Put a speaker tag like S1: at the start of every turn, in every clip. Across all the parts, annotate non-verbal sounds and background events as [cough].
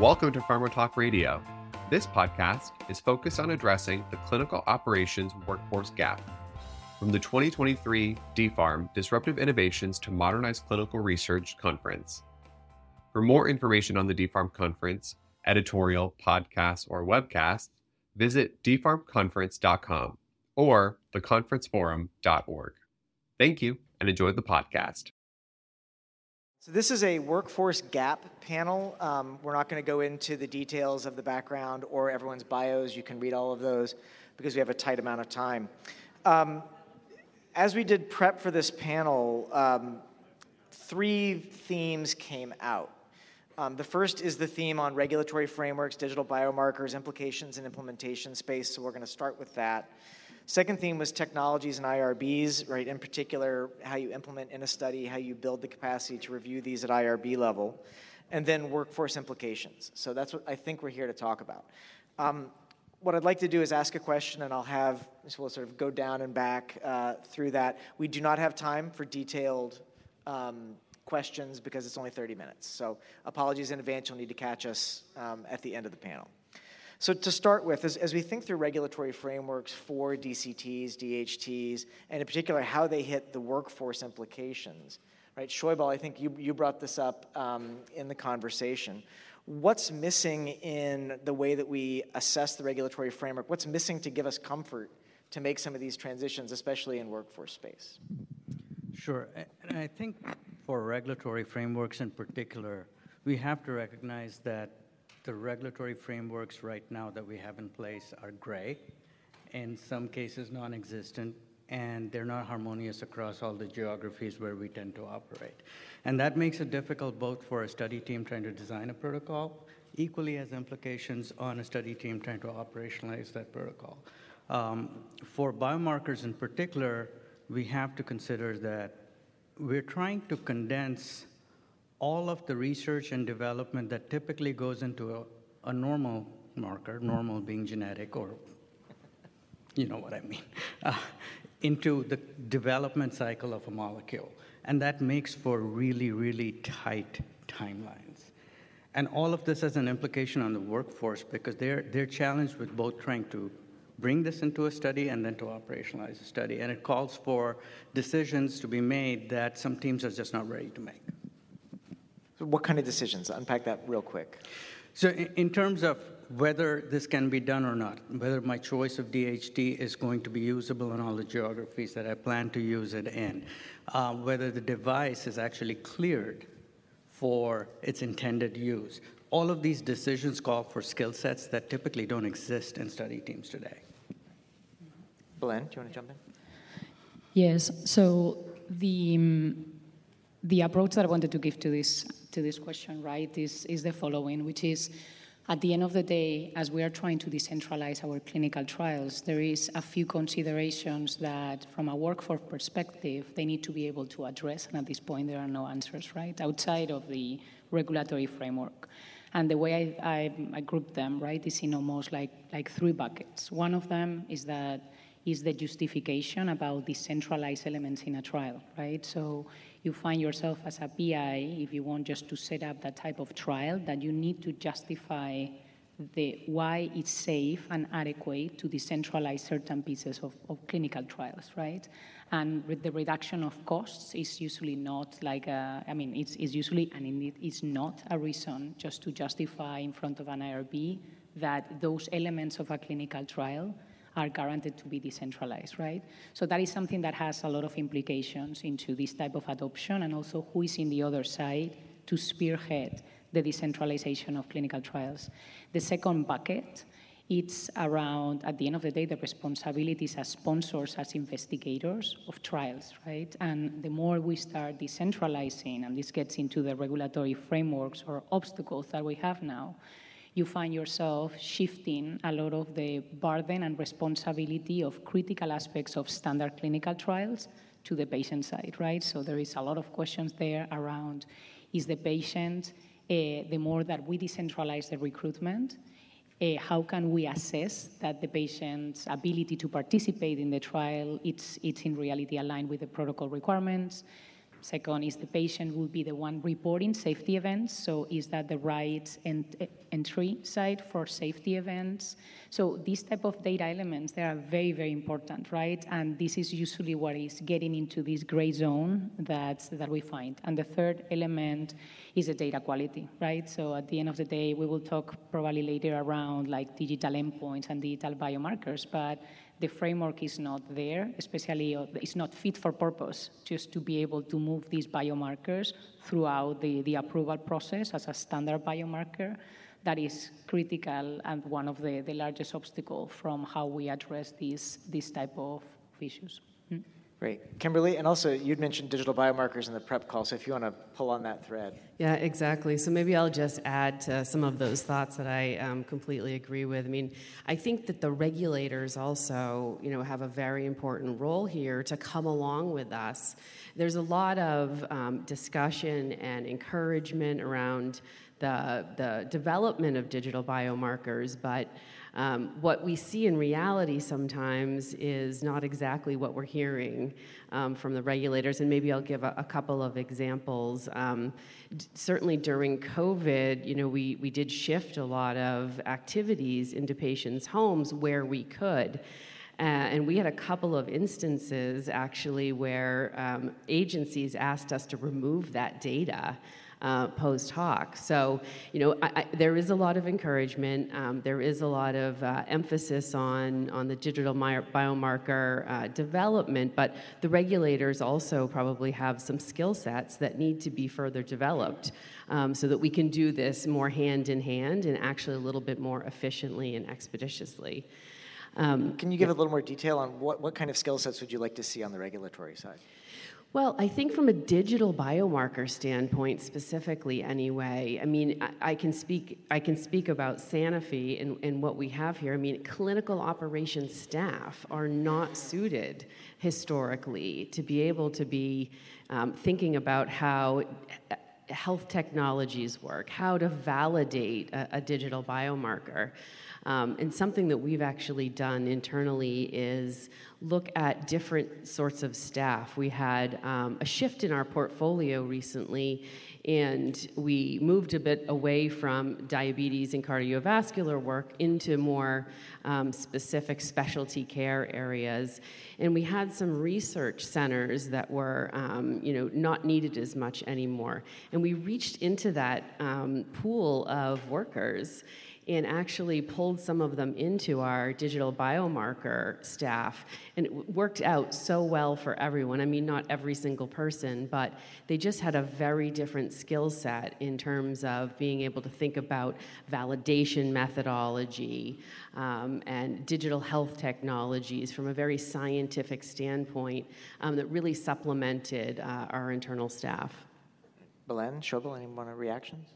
S1: Welcome to Pharma Talk Radio. This podcast is focused on addressing the clinical operations workforce gap. From the 2023 DPHARM Disruptive Innovations to Modernize Clinical Research Conference. For more information on the DPHARM conference, editorial, podcast, or webcast, visit dpharmconference.com or theconferenceforum.org. Thank you and enjoy the podcast.
S2: So this is a workforce gap panel. Um, we're not going to go into the details of the background or everyone's bios. You can read all of those because we have a tight amount of time. Um, as we did prep for this panel, um, three themes came out. Um, the first is the theme on regulatory frameworks, digital biomarkers, implications, and implementation space. So we're going to start with that. Second theme was technologies and IRBs, right? In particular, how you implement in a study, how you build the capacity to review these at IRB level, and then workforce implications. So that's what I think we're here to talk about. Um, what I'd like to do is ask a question, and I'll have, so we'll sort of go down and back uh, through that. We do not have time for detailed um, questions because it's only 30 minutes. So apologies in advance, you'll need to catch us um, at the end of the panel. So to start with, as, as we think through regulatory frameworks for DCTs, DHTs, and in particular how they hit the workforce implications, right? Shoibal, I think you, you brought this up um, in the conversation. What's missing in the way that we assess the regulatory framework? What's missing to give us comfort to make some of these transitions, especially in workforce space?
S3: Sure. And I think for regulatory frameworks in particular, we have to recognize that the regulatory frameworks right now that we have in place are gray, in some cases non existent, and they're not harmonious across all the geographies where we tend to operate. And that makes it difficult both for a study team trying to design a protocol, equally as implications on a study team trying to operationalize that protocol. Um, for biomarkers in particular, we have to consider that we're trying to condense all of the research and development that typically goes into a, a normal marker, normal being genetic or you know what I mean, [laughs] uh, into the development cycle of a molecule. And that makes for really, really tight timelines. And all of this has an implication on the workforce because they're, they're challenged with both trying to bring this into a study and then to operationalize a study. And it calls for decisions to be made that some teams are just not ready to make.
S2: So what kind of decisions? Unpack that real quick.
S3: So, in terms of whether this can be done or not, whether my choice of DHT is going to be usable in all the geographies that I plan to use it in, uh, whether the device is actually cleared for its intended use. All of these decisions call for skill sets that typically don't exist in study teams today.
S2: Belen, do you want to jump in?
S4: Yes. So the um, the approach that I wanted to give to this to this question, right, is, is the following, which is at the end of the day, as we are trying to decentralize our clinical trials, there is a few considerations that, from a workforce perspective, they need to be able to address. And at this point, there are no answers, right, outside of the regulatory framework. And the way I, I, I group them, right, is in almost like, like three buckets. One of them is that is the justification about decentralized elements in a trial, right? So you find yourself as a PI, if you want just to set up that type of trial, that you need to justify the why it's safe and adequate to decentralize certain pieces of, of clinical trials, right? And with the reduction of costs is usually not like a, I mean, it's, it's usually, and it is not a reason just to justify in front of an IRB that those elements of a clinical trial are guaranteed to be decentralized, right? So that is something that has a lot of implications into this type of adoption and also who is in the other side to spearhead the decentralization of clinical trials. The second bucket, it's around, at the end of the day, the responsibilities as sponsors, as investigators of trials, right? And the more we start decentralizing, and this gets into the regulatory frameworks or obstacles that we have now, you find yourself shifting a lot of the burden and responsibility of critical aspects of standard clinical trials to the patient side, right? So there is a lot of questions there around is the patient, uh, the more that we decentralize the recruitment, uh, how can we assess that the patient's ability to participate in the trial it's, it's in reality aligned with the protocol requirements? Second is the patient will be the one reporting safety events. So is that the right ent- entry site for safety events? So these type of data elements, they are very, very important, right? And this is usually what is getting into this gray zone that, that we find. And the third element is the data quality, right? So at the end of the day, we will talk probably later around like digital endpoints and digital biomarkers, but the framework is not there, especially uh, it's not fit for purpose just to be able to move these biomarkers throughout the, the approval process as a standard biomarker. That is critical and one of the, the largest obstacles from how we address these, these type of issues.
S2: Great. Kimberly, and also you'd mentioned digital biomarkers in the prep call, so if you want to pull on that thread.
S5: Yeah, exactly. So maybe I'll just add to some of those thoughts that I um, completely agree with. I mean, I think that the regulators also, you know, have a very important role here to come along with us. There's a lot of um, discussion and encouragement around the, the development of digital biomarkers, but um, what we see in reality sometimes is not exactly what we're hearing um, from the regulators, and maybe I'll give a, a couple of examples. Um, d- certainly during COVID, you know, we, we did shift a lot of activities into patients' homes where we could. Uh, and we had a couple of instances actually where um, agencies asked us to remove that data uh, post hoc. So, you know, I, I, there is a lot of encouragement. Um, there is a lot of uh, emphasis on, on the digital biomarker uh, development, but the regulators also probably have some skill sets that need to be further developed um, so that we can do this more hand in hand and actually a little bit more efficiently and expeditiously.
S2: Um, Can you give yeah. a little more detail on what, what kind of skill sets would you like to see on the regulatory side?
S5: Well, I think from a digital biomarker standpoint, specifically, anyway. I mean, I, I, can speak. I can speak about Sanofi and, and what we have here. I mean, clinical operations staff are not suited historically to be able to be um, thinking about how health technologies work, how to validate a, a digital biomarker. Um, and something that we've actually done internally is look at different sorts of staff. We had um, a shift in our portfolio recently, and we moved a bit away from diabetes and cardiovascular work into more um, specific specialty care areas. And we had some research centers that were, um, you know, not needed as much anymore. And we reached into that um, pool of workers and actually pulled some of them into our digital biomarker staff. And it worked out so well for everyone. I mean, not every single person, but they just had a very different skill set in terms of being able to think about validation methodology um, and digital health technologies from a very scientific standpoint um, that really supplemented uh, our internal staff.
S2: Belen, Shoibal, any more reactions?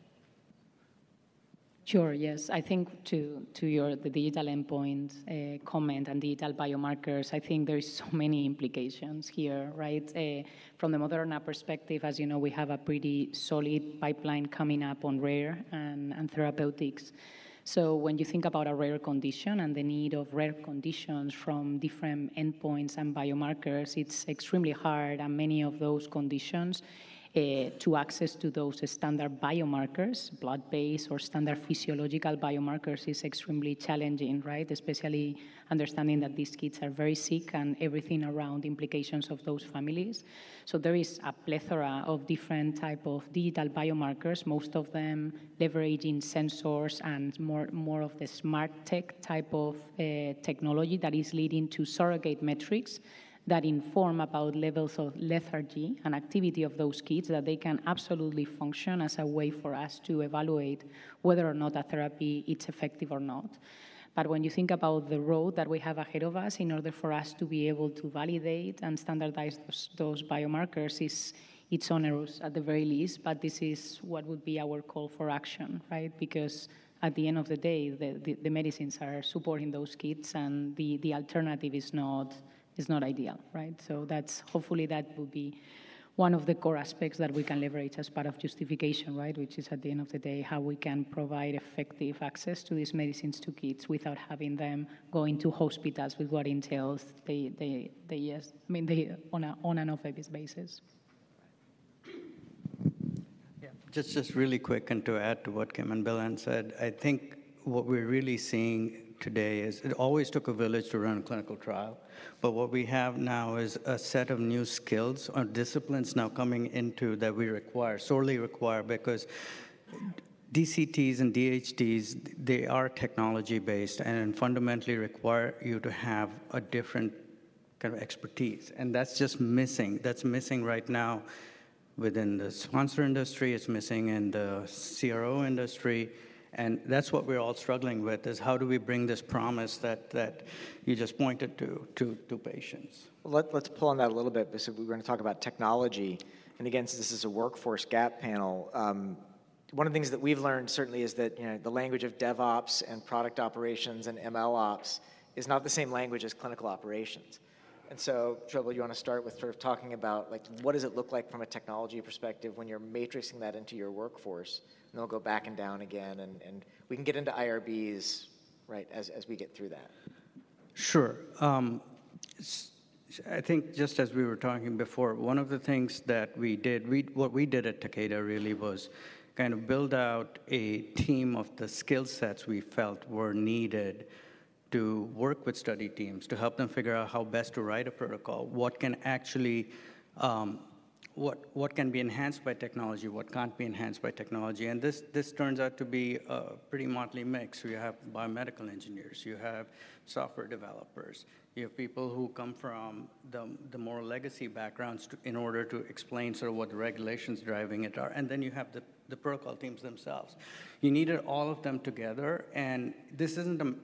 S4: Sure, yes. I think to, to your the digital endpoint uh, comment and digital biomarkers, I think there's so many implications here, right? Uh, from the Moderna perspective, as you know, we have a pretty solid pipeline coming up on rare and, and therapeutics. So when you think about a rare condition and the need of rare conditions from different endpoints and biomarkers, it's extremely hard, and many of those conditions to access to those standard biomarkers, blood-based or standard physiological biomarkers is extremely challenging, right? Especially understanding that these kids are very sick and everything around implications of those families. So there is a plethora of different type of digital biomarkers, most of them leveraging sensors and more, more of the smart tech type of uh, technology that is leading to surrogate metrics that inform about levels of lethargy and activity of those kids that they can absolutely function as a way for us to evaluate whether or not a therapy is effective or not. But when you think about the road that we have ahead of us in order for us to be able to validate and standardize those, those biomarkers is it's onerous at the very least, but this is what would be our call for action, right? Because at the end of the day, the, the, the medicines are supporting those kids and the, the alternative is not is not ideal, right? So that's hopefully that will be one of the core aspects that we can leverage as part of justification, right? Which is at the end of the day how we can provide effective access to these medicines to kids without having them go into hospitals with what entails they they they yes I mean they on a on and off basis.
S3: Just, just really quick, and to add to what Kim and Bill said, I think what we're really seeing today is it always took a village to run a clinical trial, but what we have now is a set of new skills or disciplines now coming into that we require, sorely require, because DCTs and DHTs, they are technology based and fundamentally require you to have a different kind of expertise. And that's just missing. That's missing right now within the sponsor industry, it's missing in the CRO industry. And that's what we're all struggling with is how do we bring this promise that, that you just pointed to, to, to patients?
S2: Well, let, us pull on that a little bit because we're going to talk about technology. And again, since this is a workforce gap panel, um, one of the things that we've learned certainly is that you know, the language of DevOps and product operations and ML ops is not the same language as clinical operations. And so, Shoibal, you want to start with sort of talking about like what does it look like from a technology perspective when you're matrixing that into your workforce, and they'll go back and down again, and, and we can get into IRBs right as, as we get through that.
S3: Sure. Um, I think just as we were talking before, one of the things that we did, we, what we did at Takeda really was kind of build out a team of the skill sets we felt were needed to work with study teams to help them figure out how best to write a protocol, what can actually um, what, what can be enhanced by technology, what can't be enhanced by technology. And this, this turns out to be a pretty motley mix. You have biomedical engineers, you have software developers, you have people who come from the, the more legacy backgrounds to, in order to explain sort of what the regulations driving it are. And then you have the, the protocol teams themselves. You needed all of them together, and this isn't a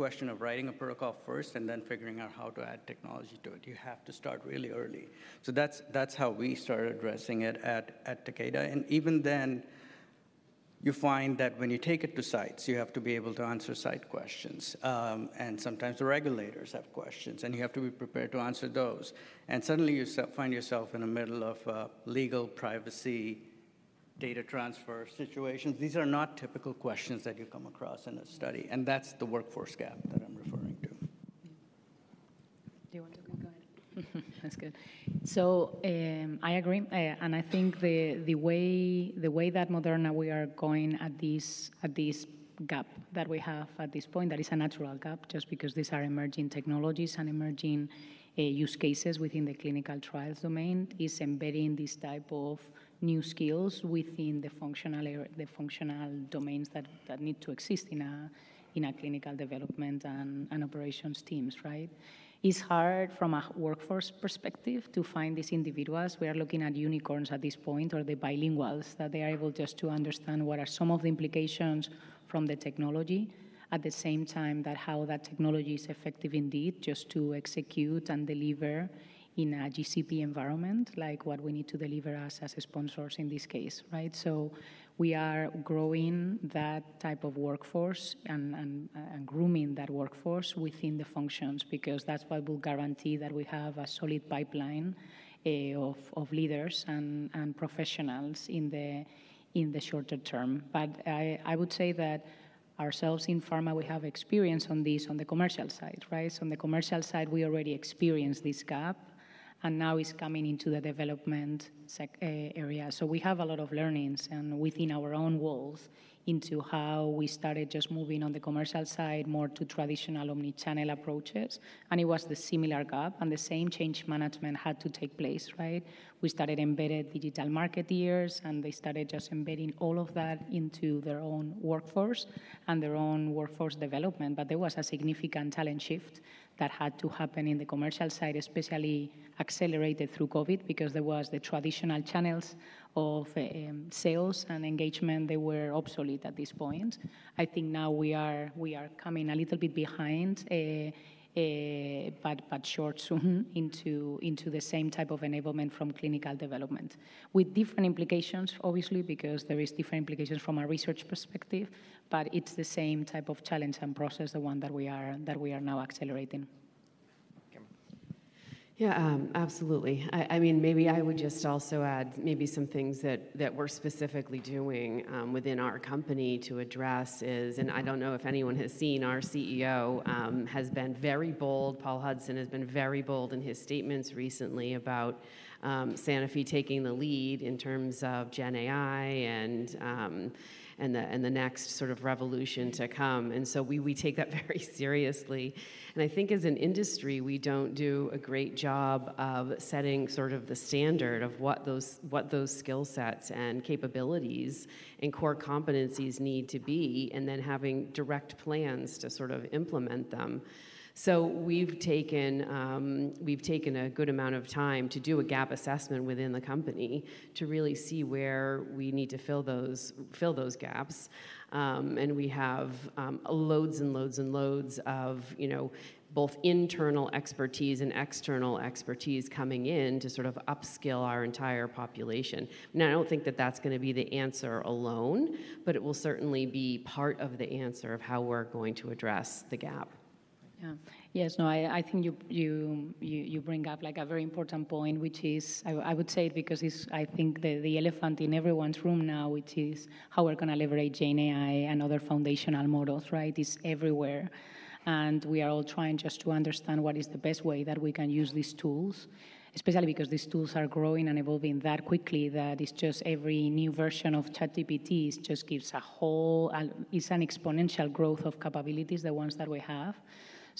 S3: question of writing a protocol first and then figuring out how to add technology to it. You have to start really early. So that's, that's how we started addressing it at, at Takeda. And even then, you find that when you take it to sites, you have to be able to answer site questions. Um, and sometimes the regulators have questions, and you have to be prepared to answer those. And suddenly you find yourself in the middle of uh, legal privacy data transfer situations. These are not typical questions that you come across in a study, and that's the workforce gap that I'm referring to. Do
S4: you want to go ahead? [laughs] that's good. So um, I agree, uh, and I think the the way the way that Moderna we are going at this at this gap that we have at this point, that is a natural gap, just because these are emerging technologies and emerging uh, use cases within the clinical trials domain, is embedding this type of new skills within the functional the functional domains that, that need to exist in a in a clinical development and, and operations teams, right? It's hard from a workforce perspective to find these individuals. We are looking at unicorns at this point, or the bilinguals, that they are able just to understand what are some of the implications from the technology, at the same time that how that technology is effective indeed, just to execute and deliver in a GCP environment, like what we need to deliver as, as sponsors in this case, right? So we are growing that type of workforce and, and, and, grooming that workforce within the functions because that's what will guarantee that we have a solid pipeline uh, of, of leaders and, and professionals in the, in the shorter term. But I, I would say that ourselves in pharma, we have experience on this on the commercial side, right? So on the commercial side, we already experienced this gap and now is coming into the development uh, area. So we have a lot of learnings and within our own walls into how we started just moving on the commercial side more to traditional omni-channel approaches. And it was the similar gap and the same change management had to take place right? We started embedded digital marketeers and they started just embedding all of that into their own workforce and their own workforce development. But there was a significant talent shift that had to happen in the commercial side, especially accelerated through COVID, because there was the traditional channels of um, sales and engagement they were obsolete at this point. I think now we are we are coming a little bit behind. Uh, Eh, but, but short soon [laughs] into, into the same type of enablement from clinical development with different implications, obviously, because there is different implications from a research perspective, but it's the same type of challenge and process, the one that we are, that we are now accelerating.
S5: Yeah, um, absolutely. I, I, mean, maybe I would just also add maybe some things that, that we're specifically doing um, within our company to address is, and I don't know if anyone has seen, our CEO um, has been very bold. Paul Hudson has been very bold in his statements recently about um, Sanofi taking the lead in terms of Gen AI and um, and the, and the next sort of revolution to come. And so we, we take that [laughs] very seriously. And I think as an industry, we don't do a great job of setting sort of the standard of what those, what those skill sets and capabilities and core competencies need to be, and then having direct plans to sort of implement them. So we've taken um, we've taken a good amount of time to do a gap assessment within the company to really see where we need to fill those fill those gaps. Um, and we have um, loads and loads and loads of you know both internal expertise and external expertise coming in to sort of upskill our entire population. Now, I don't think that that's going to be the answer alone, but it will certainly be part of the answer of how we're going to address the gap.
S4: Yeah. Yes. No. I, I think you, you you you bring up like a very important point, which is I, I would say it because it's I think the the elephant in everyone's room now, which is how we're going to leverage Gen AI and other foundational models. Right? It's everywhere, and we are all trying just to understand what is the best way that we can use these tools especially because these tools are growing and evolving that quickly that it's just every new version of ChatGPT just gives a whole, it's an exponential growth of capabilities, the ones that we have.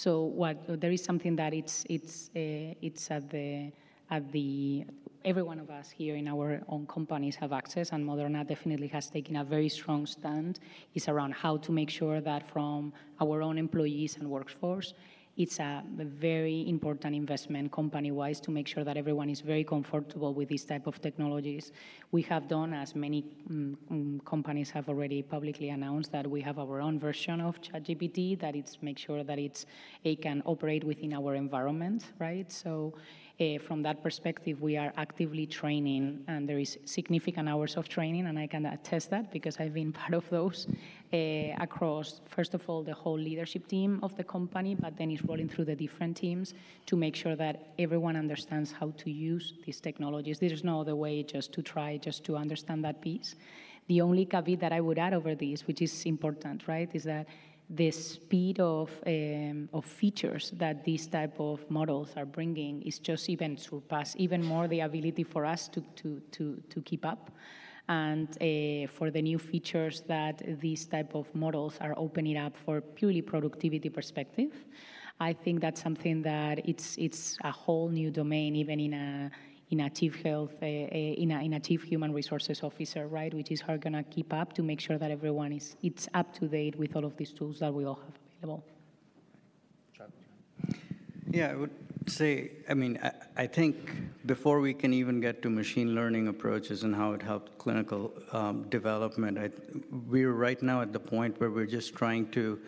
S4: So what there is something that it's it's uh, it's at the at the every one of us here in our own companies have access, and Moderna definitely has taken a very strong stand. Is around how to make sure that from our own employees and workforce, it's a very important investment company-wise to make sure that everyone is very comfortable with this type of technologies. We have done, as many um, companies have already publicly announced, that we have our own version of ChatGPT that it's make sure that it's it can operate within our environment, right? So uh, from that perspective, we are actively training, and there is significant hours of training, and I can attest that because I've been [laughs] part of those uh, across, first of all, the whole leadership team of the company, but then it's rolling through the different teams to make sure that everyone understands how to use these technologies. There's no other way just to try just to understand that piece. The only caveat that I would add over this, which is important, right, is that the speed of, um, of features that these type of models are bringing is just even surpass even more the ability for us to, to, to, to keep up and uh, for the new features that these type of models are opening up for purely productivity perspective i think that's something that it's it's a whole new domain even in a in a chief health, uh, uh, in, a, in a chief human resources officer, right? Which is how going to keep up to make sure that everyone is it's up to date with all of these tools that we all have available.
S3: Yeah, I would say, I mean, I, I, think before we can even get to machine learning approaches and how it helped clinical um, development, I, we're right now at the point where we're just trying to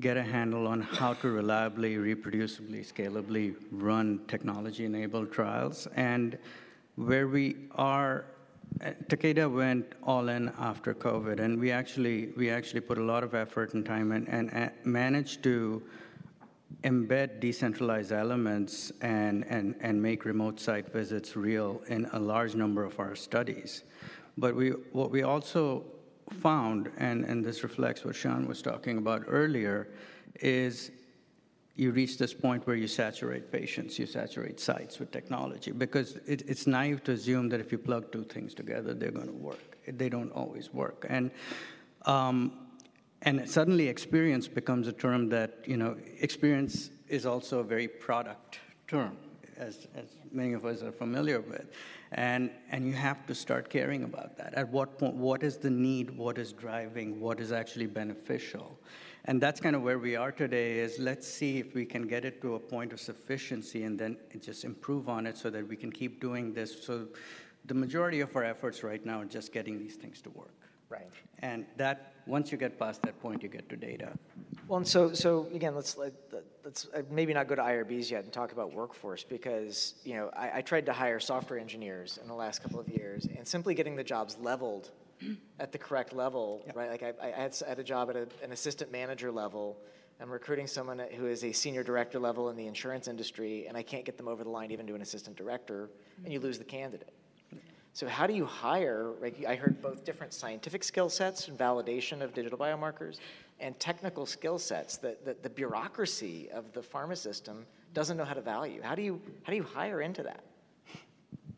S3: get a handle on how to reliably, reproducibly, scalably run technology-enabled trials. And where we are, Takeda went all in after COVID, and we actually we actually put a lot of effort and time and, and, and managed to embed decentralized elements and, and, and make remote site visits real in a large number of our studies. But we, what we also found, and, and this reflects what Sean was talking about earlier, is you reach this point where you saturate patients, you saturate sites with technology, because it, it's naive to assume that if you plug two things together, they're going to work. They don't always work. And, um, and suddenly experience becomes a term that, you know, experience is also a very product term, as, as many of us are familiar with. And, and you have to start caring about that. At what point, what is the need, what is driving, what is actually beneficial? And that's kind of where we are today is let's see if we can get it to a point of sufficiency and then just improve on it so that we can keep doing this. So the majority of our efforts right now are just getting these things to work.
S2: Right.
S3: And that once you get past that point, you get to data.
S2: Well, and so so again, let's let, us uh, maybe not go to IRBs yet and talk about workforce because you know I, I, tried to hire software engineers in the last couple of years, and simply getting the jobs leveled at the correct level, yep. right? Like I, I, had, I, had, a job at a, an assistant manager level. I'm recruiting someone who is a senior director level in the insurance industry, and I can't get them over the line even to an assistant director, and you lose the candidate. So how do you hire? Like I heard both different scientific skill sets and validation of digital biomarkers, and technical skill sets that, that the bureaucracy of the pharma system doesn't know how to value. How do you how do you hire into that?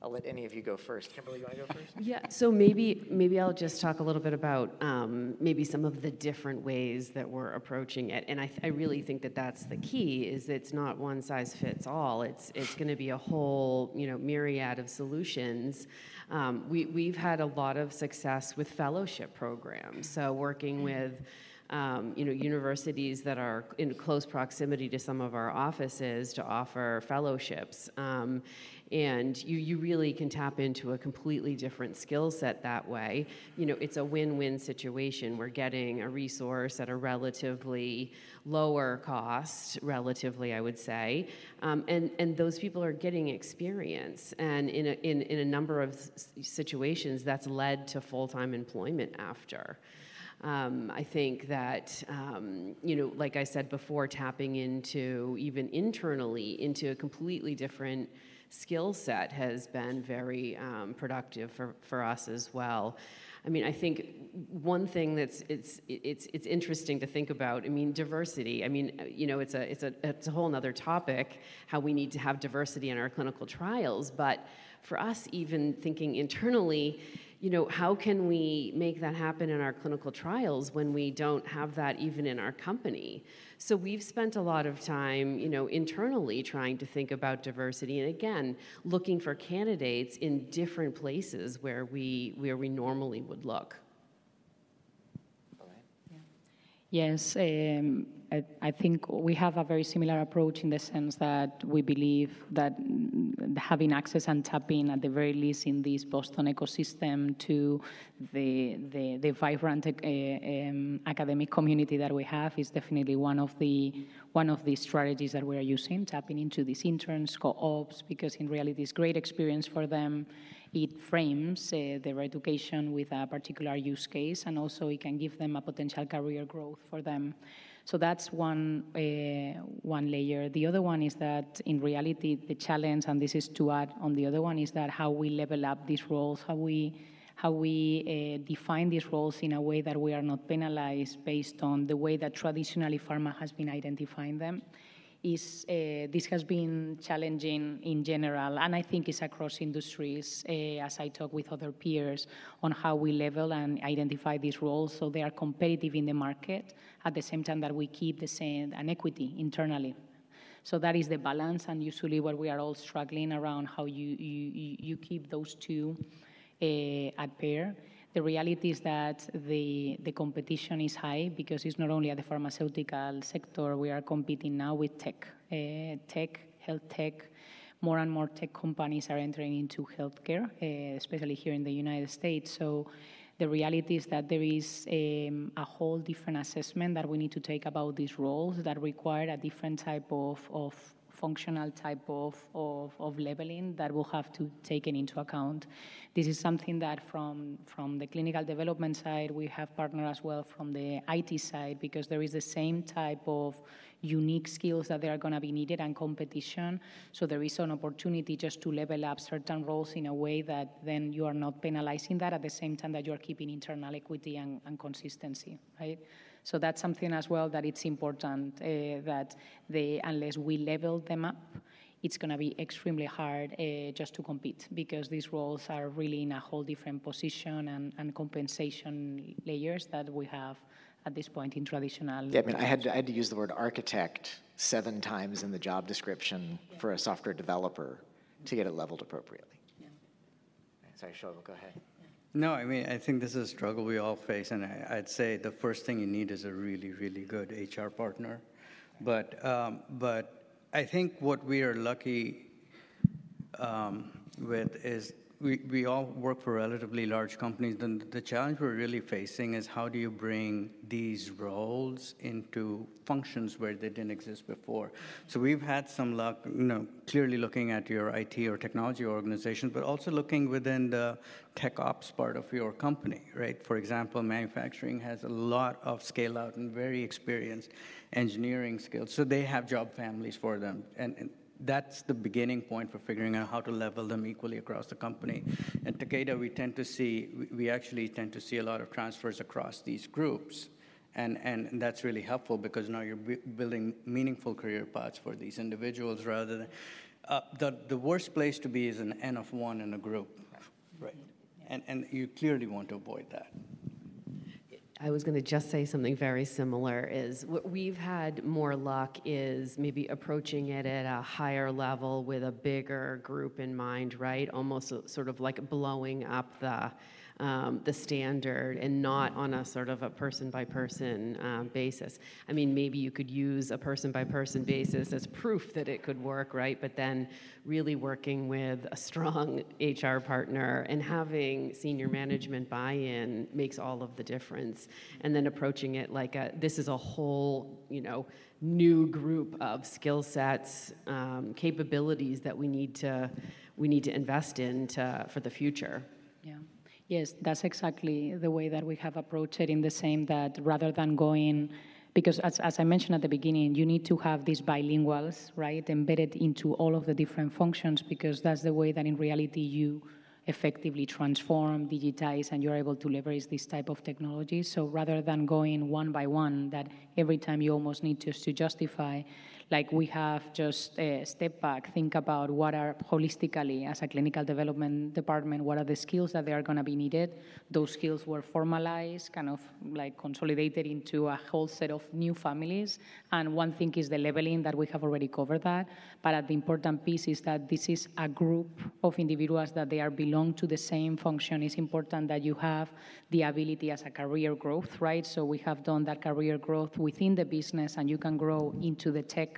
S2: I'll let any of you go first. Kimberly, you want to go first? [laughs]
S5: Yeah, so maybe maybe I'll just talk a little bit about um, maybe some of the different ways that we're approaching it, and I, I really think that that's the key. Is it's not one size fits all. It's it's going to be a whole you know myriad of solutions. Um, we we've had a lot of success with fellowship programs, so working with. Um, you know, universities that are in close proximity to some of our offices to offer fellowships. Um, and you, you really can tap into a completely different skill set that way. You know, it's a win-win situation. We're getting a resource at a relatively lower cost, relatively, I would say, um, and and those people are getting experience, and in a, in in a number of situations, that's led to full-time employment after. Um, I think that, um, you know, like I said before, tapping into even internally into a completely different skill set has been very um, productive for, for us as well. I mean, I think one thing that's it's it's it's interesting to think about. I mean, diversity. I mean, you know, it's a it's a it's a whole other topic how we need to have diversity in our clinical trials. But for us, even thinking internally, you know, how can we make that happen in our clinical trials when we don't have that even in our company? So we've spent a lot of time, you know, internally trying to think about diversity and again, looking for candidates in different places where we where we normally would look.
S4: Yes, um, I, think we have a very similar approach in the sense that we believe that having access and tapping, at the very least, in this Boston ecosystem to the the, the vibrant uh, um, academic community that we have is definitely one of the one of the strategies that we are using, tapping into these interns, co-ops, because in reality, it's great experience for them it frames uh, their education with a particular use case, and also it can give them a potential career growth for them. So that's one uh, one layer. The other one is that in reality, the challenge, and this is to add on the other one, is that how we level up these roles, how we how we uh, define these roles in a way that we are not penalized based on the way that traditionally pharma has been identifying them is uh, this has been challenging in general, and I think it's across industries. Uh, as I talk with other peers on how we level and identify these roles, so they are competitive in the market at the same time that we keep the same an equity internally. So that is the balance, and usually what we are all struggling around how you you you keep those two uh, at pair. The reality is that the, the competition is high because it's not only at the pharmaceutical sector, we are competing now with tech. Uh, tech, health tech, more and more tech companies are entering into healthcare, uh, especially here in the United States. So the reality is that there is um, a whole different assessment that we need to take about these roles that require a different type of, of functional type of, of, of leveling that will have to taken into account. This is something that from, from the clinical development side, we have partnered as well from the IT side because there is the same type of unique skills that they are going to be needed and competition. So there is an opportunity just to level up certain roles in a way that then you are not penalizing that at the same time that you are keeping internal equity and, and consistency, right? So that's something as well that it's important uh, that they, unless we level them up, it's going to be extremely hard uh, just to compete because these roles are really in a whole different position and, and, compensation layers that we have at this point in traditional.
S2: Yeah, I mean, I had to, I had to use the word architect seven times in the job description yeah. for a software developer to get it leveled appropriately. Yeah. Sorry, Shoaib, go ahead.
S3: No, I mean, I think this is a struggle we all face, and I, would say the first thing you need is a really, really good HR partner. But, um, but I think what we are lucky um, with is we, we all work for relatively large companies. The, the challenge we're really facing is how do you bring these roles into functions where they didn't exist before. So we've had some luck, you know, clearly looking at your IT or technology organization, but also looking within the tech ops part of your company, right? For example, manufacturing has a lot of scale out and very experienced engineering skills. So they have job families for them. And, and that's the beginning point for figuring out how to level them equally across the company. At Takeda, we tend to see, we actually tend to see a lot of transfers across these groups. And, and that's really helpful because now you're building meaningful career paths for these individuals rather than. uh, the, the worst place to be is an N of one in a group, right? And, and you clearly want to avoid that.
S5: I was going to just say something very similar is what we've had more luck is maybe approaching it at a higher level with a bigger group in mind, right? Almost sort of like blowing up the um, the standard and not on a sort of a person by person basis. I mean, maybe you could use a person by person basis as proof that it could work, right? But then really working with a strong [laughs] HR partner and having senior management buy in makes all of the difference. And then approaching it like a, this is a whole, you know, new group of skill sets, um, capabilities that we need to we need to invest in to, for the future.
S4: Yeah. Yes, that's exactly the way that we have approached it in the same that rather than going, because as, as I mentioned at the beginning, you need to have these bilinguals, right, embedded into all of the different functions because that's the way that in reality you effectively transform, digitize, and you're able to leverage this type of technology. So rather than going one by one, that every time you almost need to justify, like we have just a step back, think about what are holistically as a clinical development department, what are the skills that they are going to be needed. Those skills were formalized, kind of like consolidated into a whole set of new families. And one thing is the leveling that we have already covered that. But the important piece is that this is a group of individuals that they are belong to the same function. It's important that you have the ability as a career growth, right? So we have done that career growth within the business, and you can grow into the tech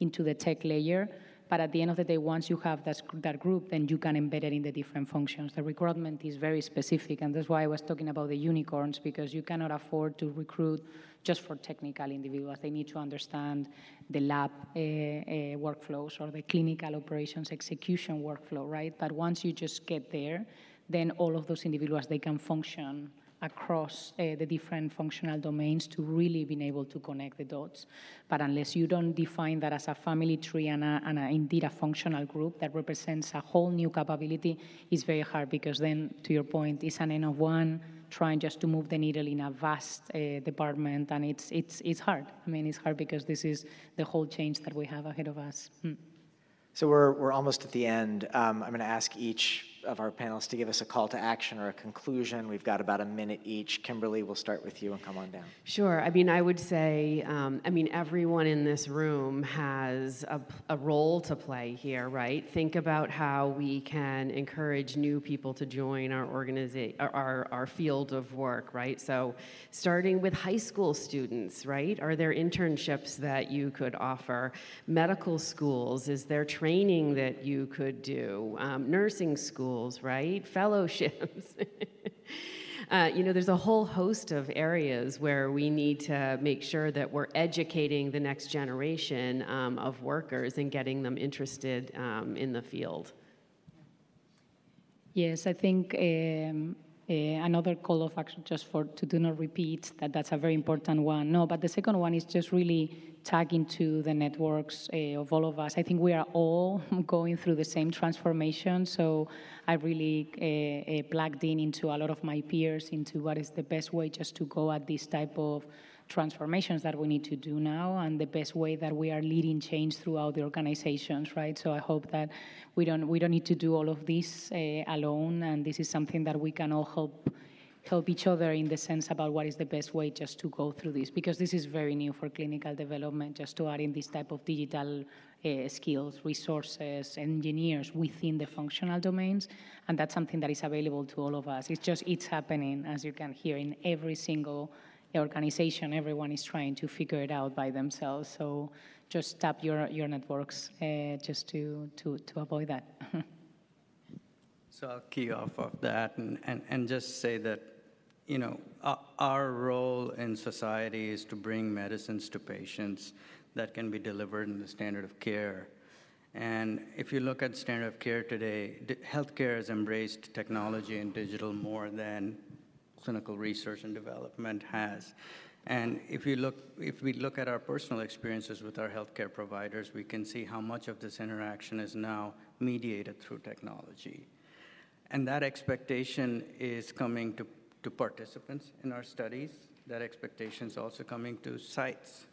S4: into the tech layer. But at the end of the day, once you have that, that group, then you can embed it in the different functions. The recruitment is very specific, and that's why I was talking about the unicorns, because you cannot afford to recruit just for technical individuals. They need to understand the lab uh, uh, workflows or the clinical operations execution workflow, right? But once you just get there, then all of those individuals, they can function across uh, the different functional domains to really being able to connect the dots. But unless you don't define that as a family tree and, a, and a, indeed a functional group that represents a whole new capability, it's very hard because then, to your point, it's an N of one trying just to move the needle in a vast uh, department, and it's, it's, it's hard. I mean, it's hard because this is the whole change that we have ahead of us. Hmm.
S2: So we're, we're almost at the end. Um, I'm going to ask each of our panelists to give us a call to action or a conclusion. We've got about a minute each. Kimberly, we'll start with you and come on down.
S5: Sure. I mean, I would say, um, I mean, everyone in this room has a, a, role to play here, right? Think about how we can encourage new people to join our organization, our, our field of work, right? So, starting with high school students, right? Are there internships that you could offer? Medical schools, is there training that you could do? Um, nursing schools? Right? [laughs] Fellowships. [laughs] uh, you know, there's a whole host of areas where we need to make sure that we're educating the next generation um, of workers and getting them interested um, in the field.
S4: Yes, I think um, another call of action just for to do not repeat that that's a very important one. No, but the second one is just really tagging to the networks uh, of all of us. I think we are all [laughs] going through the same transformation. So I really uh, uh, plugged in into a lot of my peers into what is the best way just to go at this type of transformations that we need to do now and the best way that we are leading change throughout the organizations right? So i hope that we don't we don't need to do all of this uh, alone and this is something that we can all help help each other in the sense about what is the best way just to go through this because this is very new for clinical development just to add in this type of digital uh, skills resources engineers within the functional domains and that's something that is available to all of us. It's just it's happening as you can hear in every single organization. Everyone is trying to figure it out by themselves. So just tap your your networks uh, just to to to avoid that. [laughs]
S3: So I'll key off of that and, and, and just say that you know, our role in society is to bring medicines to patients that can be delivered in the standard of care. And if you look at standard of care today, healthcare has embraced technology and digital more than clinical research and development has. And if you look, if we look at our personal experiences with our healthcare providers, we can see how much of this interaction is now mediated through technology. And that expectation is coming to to participants in our studies. That expectation is also coming to sites.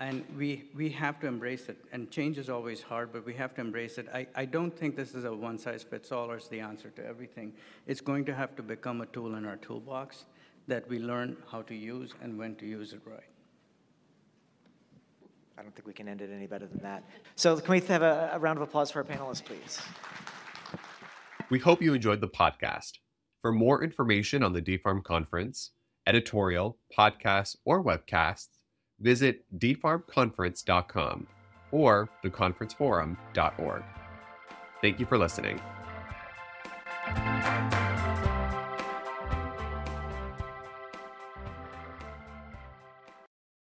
S3: And we, we have to embrace it. And change is always hard, but we have to embrace it. I, I don't think this is a one size fits all or is the answer to everything. It's going to have to become a tool in our toolbox that we learn how to use and when to use it right.
S2: I don't think we can end it any better than that. So, can we have a, a round of applause for our panelists, please?
S1: We hope you enjoyed the podcast. For more information on the DPHARM conference, editorial, podcasts, or webcasts, visit DPHARMconference.com or theconferenceforum.org. Thank you for listening.